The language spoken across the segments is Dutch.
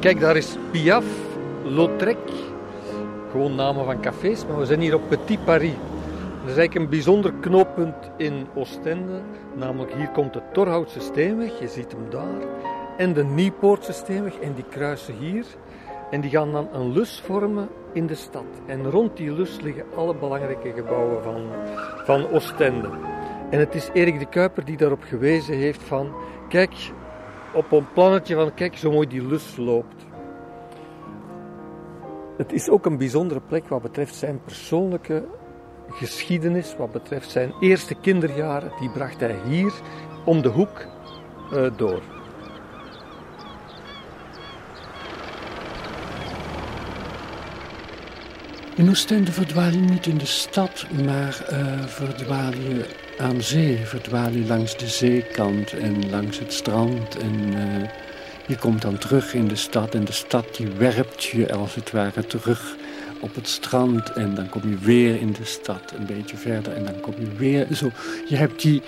Kijk, daar is Piaf, Lautrec, gewoon namen van cafés, maar we zijn hier op Petit Paris. Dat is eigenlijk een bijzonder knooppunt in Oostende. Namelijk hier komt de Torhoutse Steenweg, je ziet hem daar. En de Nieuwpoortse Steenweg en die kruisen hier. En die gaan dan een lus vormen in de stad. En rond die lus liggen alle belangrijke gebouwen van, van Oostende. En het is Erik de Kuiper die daarop gewezen heeft van... Kijk, op een plannetje van kijk zo mooi die lus loopt. Het is ook een bijzondere plek wat betreft zijn persoonlijke geschiedenis, wat betreft zijn eerste kinderjaren. Die bracht hij hier om de hoek uh, door. In Oostende verdwaal je niet in de stad, maar uh, verdwaal je aan zee. Verdwaal je langs de zeekant en langs het strand. En uh, je komt dan terug in de stad en de stad die werpt je als het ware terug op het strand. En dan kom je weer in de stad een beetje verder en dan kom je weer zo. Je hebt die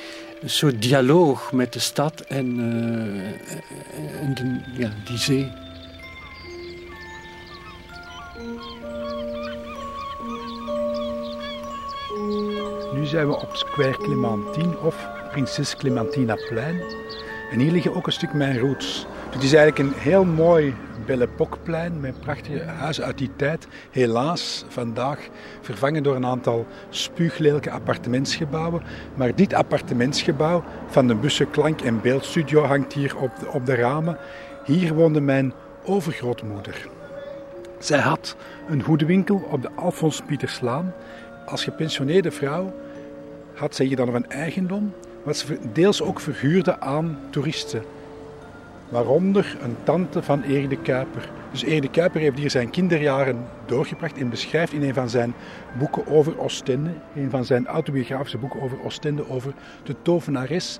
soort dialoog met de stad en, uh, en de, ja, die zee. Zijn we op Square Clementine of Prinses Clementina plein. En hier liggen ook een stuk mijn roots. Het is eigenlijk een heel mooi Belle Époque-plein met prachtige huizen uit die tijd. Helaas vandaag vervangen door een aantal spuuglelijke appartementsgebouwen. Maar dit appartementsgebouw van de Bussen Klank- en Beeldstudio hangt hier op de, op de ramen. Hier woonde mijn overgrootmoeder. Zij had een hoedenwinkel op de Alfons Pieterslaan. Als gepensioneerde vrouw had zij dan nog een eigendom, wat ze deels ook verhuurde aan toeristen. Waaronder een tante van Erik de Kuiper. Dus Erik de Kuiper heeft hier zijn kinderjaren doorgebracht en beschrijft in een van zijn boeken over Oostende, een van zijn autobiografische boeken over Oostende, over de tovenares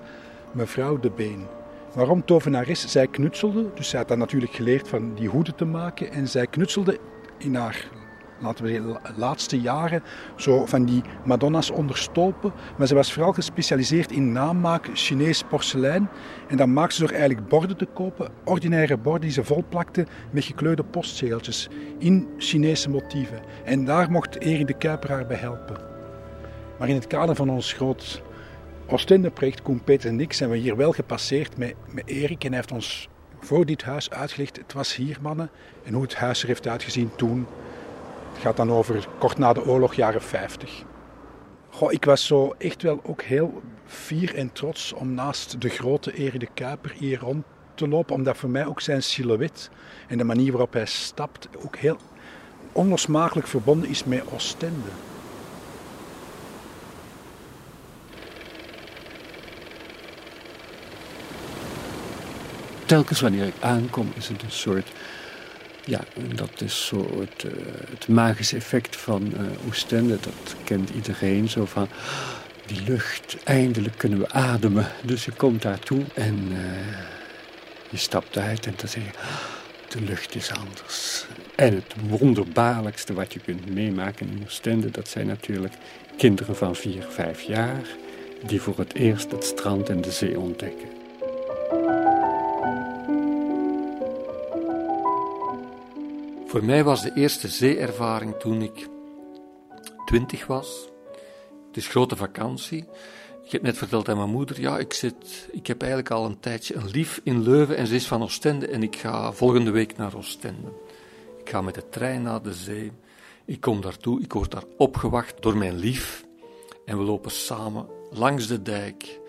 mevrouw de Been. Waarom tovenares? Zij knutselde, dus zij had dan natuurlijk geleerd van die hoeden te maken en zij knutselde in haar laten we de laatste jaren, zo van die Madonna's onderstolpen. Maar ze was vooral gespecialiseerd in namaak Chinees porselein. En dan maakte ze door eigenlijk borden te kopen, ordinaire borden die ze volplakte met gekleurde postzegeltjes in Chinese motieven. En daar mocht Erik de Kuiper haar bij helpen. Maar in het kader van ons groot Oostende-project, Koen Peter en ik, zijn we hier wel gepasseerd met, met Erik. En hij heeft ons voor dit huis uitgelegd, het was hier mannen, en hoe het huis er heeft uitgezien toen, gaat dan over kort na de oorlog, jaren 50. Goh, ik was zo echt wel ook heel fier en trots om naast de grote Erik de Kuiper hier rond te lopen. Omdat voor mij ook zijn silhouet en de manier waarop hij stapt ook heel onlosmakelijk verbonden is met Oostende. Telkens wanneer ik aankom is het een soort ja, dat is zo het, uh, het magische effect van uh, Oostende. Dat kent iedereen zo van die lucht, eindelijk kunnen we ademen. Dus je komt daartoe en uh, je stapt uit en dan zeg je, de lucht is anders. En het wonderbaarlijkste wat je kunt meemaken in Oostende, dat zijn natuurlijk kinderen van vier, vijf jaar die voor het eerst het strand en de zee ontdekken. Voor mij was de eerste zeeervaring toen ik twintig was. Het is grote vakantie. Ik heb net verteld aan mijn moeder, ja, ik, zit, ik heb eigenlijk al een tijdje een lief in Leuven en ze is van Oostende en ik ga volgende week naar Oostende. Ik ga met de trein naar de zee. Ik kom daartoe, ik word daar opgewacht door mijn lief en we lopen samen langs de dijk.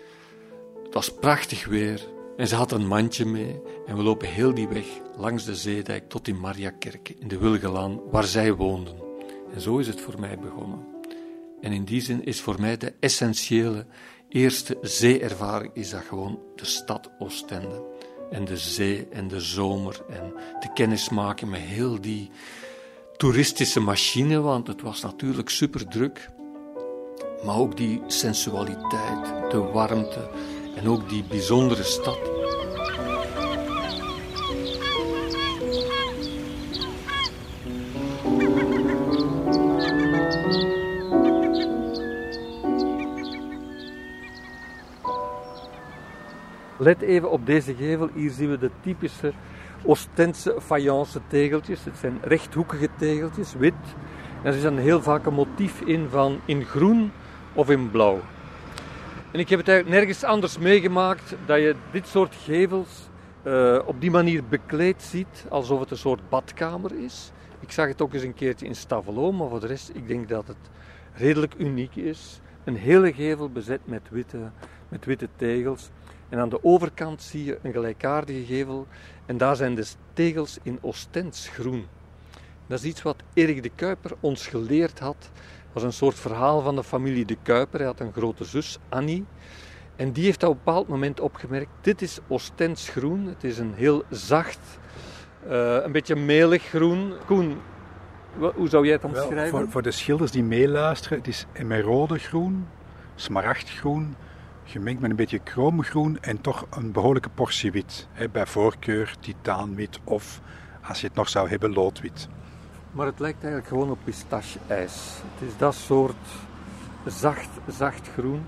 Het was prachtig weer. En ze had een mandje mee en we lopen heel die weg langs de zeedijk tot in Mariakerke in de Wilgelaan waar zij woonden. En zo is het voor mij begonnen. En in die zin is voor mij de essentiële eerste zeeervaring is dat gewoon de stad Oostende. En de zee en de zomer en de kennismaken met heel die toeristische machine, want het was natuurlijk super druk. Maar ook die sensualiteit, de warmte, en ook die bijzondere stad. Let even op deze gevel, hier zien we de typische Oostense faïence tegeltjes. Het zijn rechthoekige tegeltjes, wit. En er is dan heel vaak een motief in van in groen of in blauw. En ik heb het eigenlijk nergens anders meegemaakt dat je dit soort gevels uh, op die manier bekleed ziet, alsof het een soort badkamer is. Ik zag het ook eens een keertje in Stavelo, maar voor de rest, ik denk dat het redelijk uniek is. Een hele gevel bezet met witte, met witte tegels. En aan de overkant zie je een gelijkaardige gevel. En daar zijn de tegels in Ostens groen. Dat is iets wat Erik de Kuiper ons geleerd had. Was een soort verhaal van de familie de Kuiper. Hij had een grote zus, Annie. En die heeft op een bepaald moment opgemerkt: dit is Ostens groen. Het is een heel zacht, uh, een beetje melig groen. Koen, hoe zou jij het omschrijven? Voor, voor, de schilders die meeluisteren, het is emerode groen, smaragdgroen, gemengd met een beetje kroomgroen en toch een behoorlijke portie wit. bij voorkeur titaanwit of, als je het nog zou hebben, loodwit. Maar het lijkt eigenlijk gewoon op pistache-ijs. Het is dat soort zacht, zacht groen.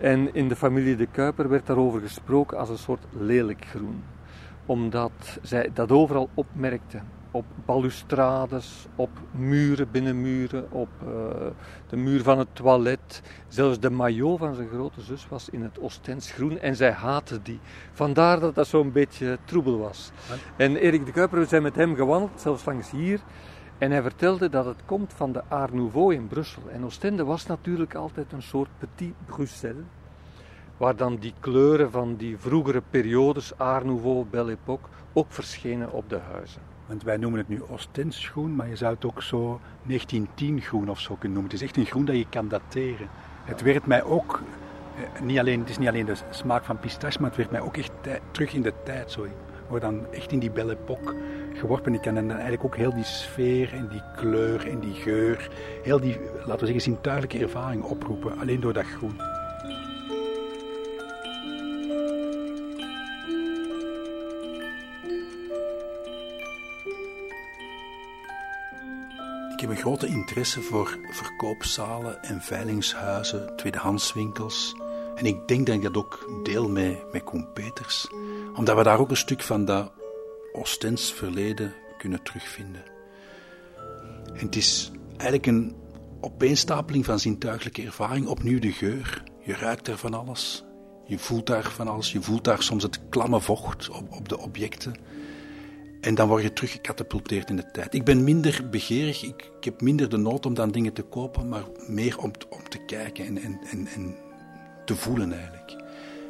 En in de familie De Kuiper werd daarover gesproken als een soort lelijk groen. Omdat zij dat overal opmerkten. Op balustrades, op muren, binnen muren, op uh, de muur van het toilet. Zelfs de maillot van zijn grote zus was in het Ostens groen en zij haatte die. Vandaar dat dat zo'n beetje troebel was. En Erik de Kuiper, we zijn met hem gewandeld, zelfs langs hier. En hij vertelde dat het komt van de Art Nouveau in Brussel. En Oostende was natuurlijk altijd een soort petit Bruxelles, waar dan die kleuren van die vroegere periodes, Art Nouveau, Belle Époque, ook verschenen op de huizen. Want wij noemen het nu Oostens groen, maar je zou het ook zo 1910 groen of zo kunnen noemen. Het is echt een groen dat je kan dateren. Het werd mij ook, eh, niet alleen, het is niet alleen de smaak van pistache, maar het werd mij ook echt terug in de tijd. Zo word dan echt in die Belle Époque geworpen. Ik kan dan eigenlijk ook heel die sfeer en die kleur en die geur, heel die, laten we zeggen, zintuigelijke ervaring oproepen, alleen door dat groen. Ik heb een grote interesse voor verkoopzalen en veilingshuizen, tweedehandswinkels. En ik denk dat ik dat ook deel met, met Koen Peters omdat we daar ook een stuk van dat Ostens verleden kunnen terugvinden. En het is eigenlijk een opeenstapeling van zintuigelijke ervaring. Opnieuw de geur. Je ruikt er van alles. Je voelt daar van alles. Je voelt daar soms het klamme vocht op, op de objecten. En dan word je teruggecatapulteerd in de tijd. Ik ben minder begeerig. Ik, ik, heb minder de nood om dan dingen te kopen, maar meer om, om te kijken en, en, en, en te voelen eigenlijk.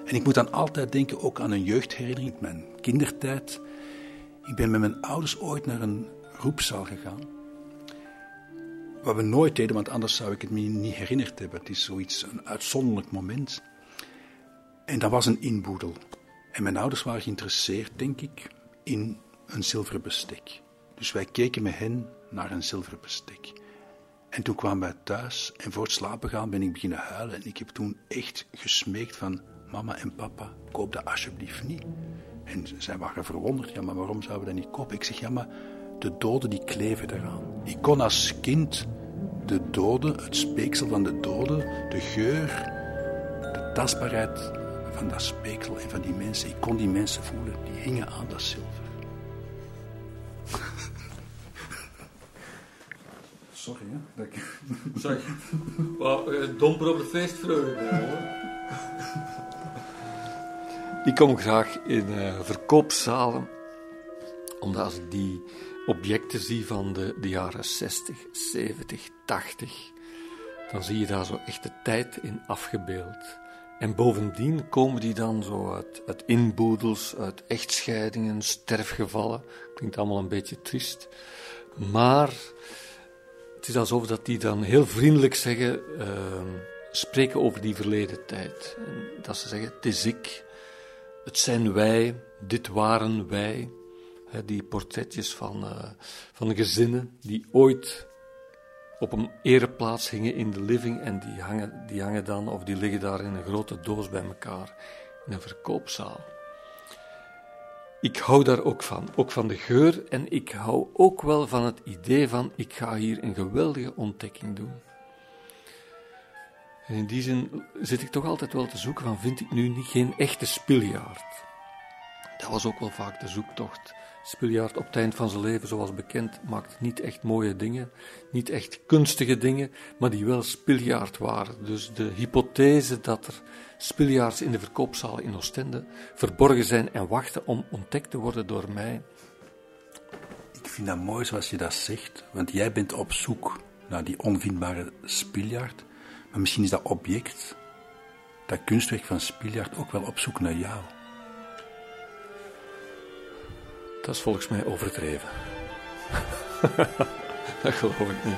En ik moet dan altijd denken ook aan een jeugdherinnering, mijn kindertijd. Ik ben met mijn ouders ooit naar een roepzaal gegaan. Wat we nooit deden, want anders zou ik het me niet herinnerd hebben. Het is zoiets, een uitzonderlijk moment. En dat was een inboedel. En mijn ouders waren geïnteresseerd, denk ik, in een zilveren bestek. Dus wij keken met hen naar een zilveren bestek. En toen kwamen wij thuis en voor het slapen gaan ben ik beginnen huilen. En ik heb toen echt gesmeekt van, mama en papa, koop dat alsjeblieft niet. En zij waren verwonderd, ja, maar waarom zouden we dat niet kopen? Ik zeg, ja, maar de doden die kleven eraan. Ik kon als kind de doden, het speeksel van de doden, de geur, de tastbaarheid van dat speeksel en van die mensen, ik kon die mensen voelen, die hingen aan dat zilver. Sorry, hè? Sorry. Well, uh, domper op de feestvreugde, hoor. Ik kom graag in uh, verkoopzalen, omdat als ik die objecten zie van de, de jaren 60, 70, 80, dan zie je daar zo echt de tijd in afgebeeld. En bovendien komen die dan zo uit, uit inboedels, uit echtscheidingen, sterfgevallen. Klinkt allemaal een beetje triest. Maar het is alsof dat die dan heel vriendelijk zeggen, uh, spreken over die verleden tijd. En dat ze zeggen, het is ik, het zijn wij, dit waren wij. die portretjes van, uh, van gezinnen die ooit op een ereplaats hingen in de living en die hangen, die hangen dan, of die liggen daar in een grote doos bij elkaar in een verkoopzaal. Ik hou daar ook van, ook van de geur en ik hou ook wel van het idee van ik ga hier een geweldige ontdekking doen. En in die zin zit ik toch altijd wel te zoeken van vind ik nu niet geen echte spiljaard. Dat was ook wel vaak de zoektocht Spiljaard op het eind van zijn leven, zoals bekend, maakte niet echt mooie dingen, niet echt kunstige dingen, maar die wel spiljaard waren. Dus de hypothese dat er spiljaards in de verkoopzalen in Oostende verborgen zijn en wachten om ontdekt te worden door mij. Ik vind dat mooi zoals je dat zegt, want jij bent op zoek naar die onvindbare spiljaard, maar misschien is dat object, dat kunstwerk van spiljaard ook wel op zoek naar jou. Dat is volgens mij overdreven. dat geloof ik niet.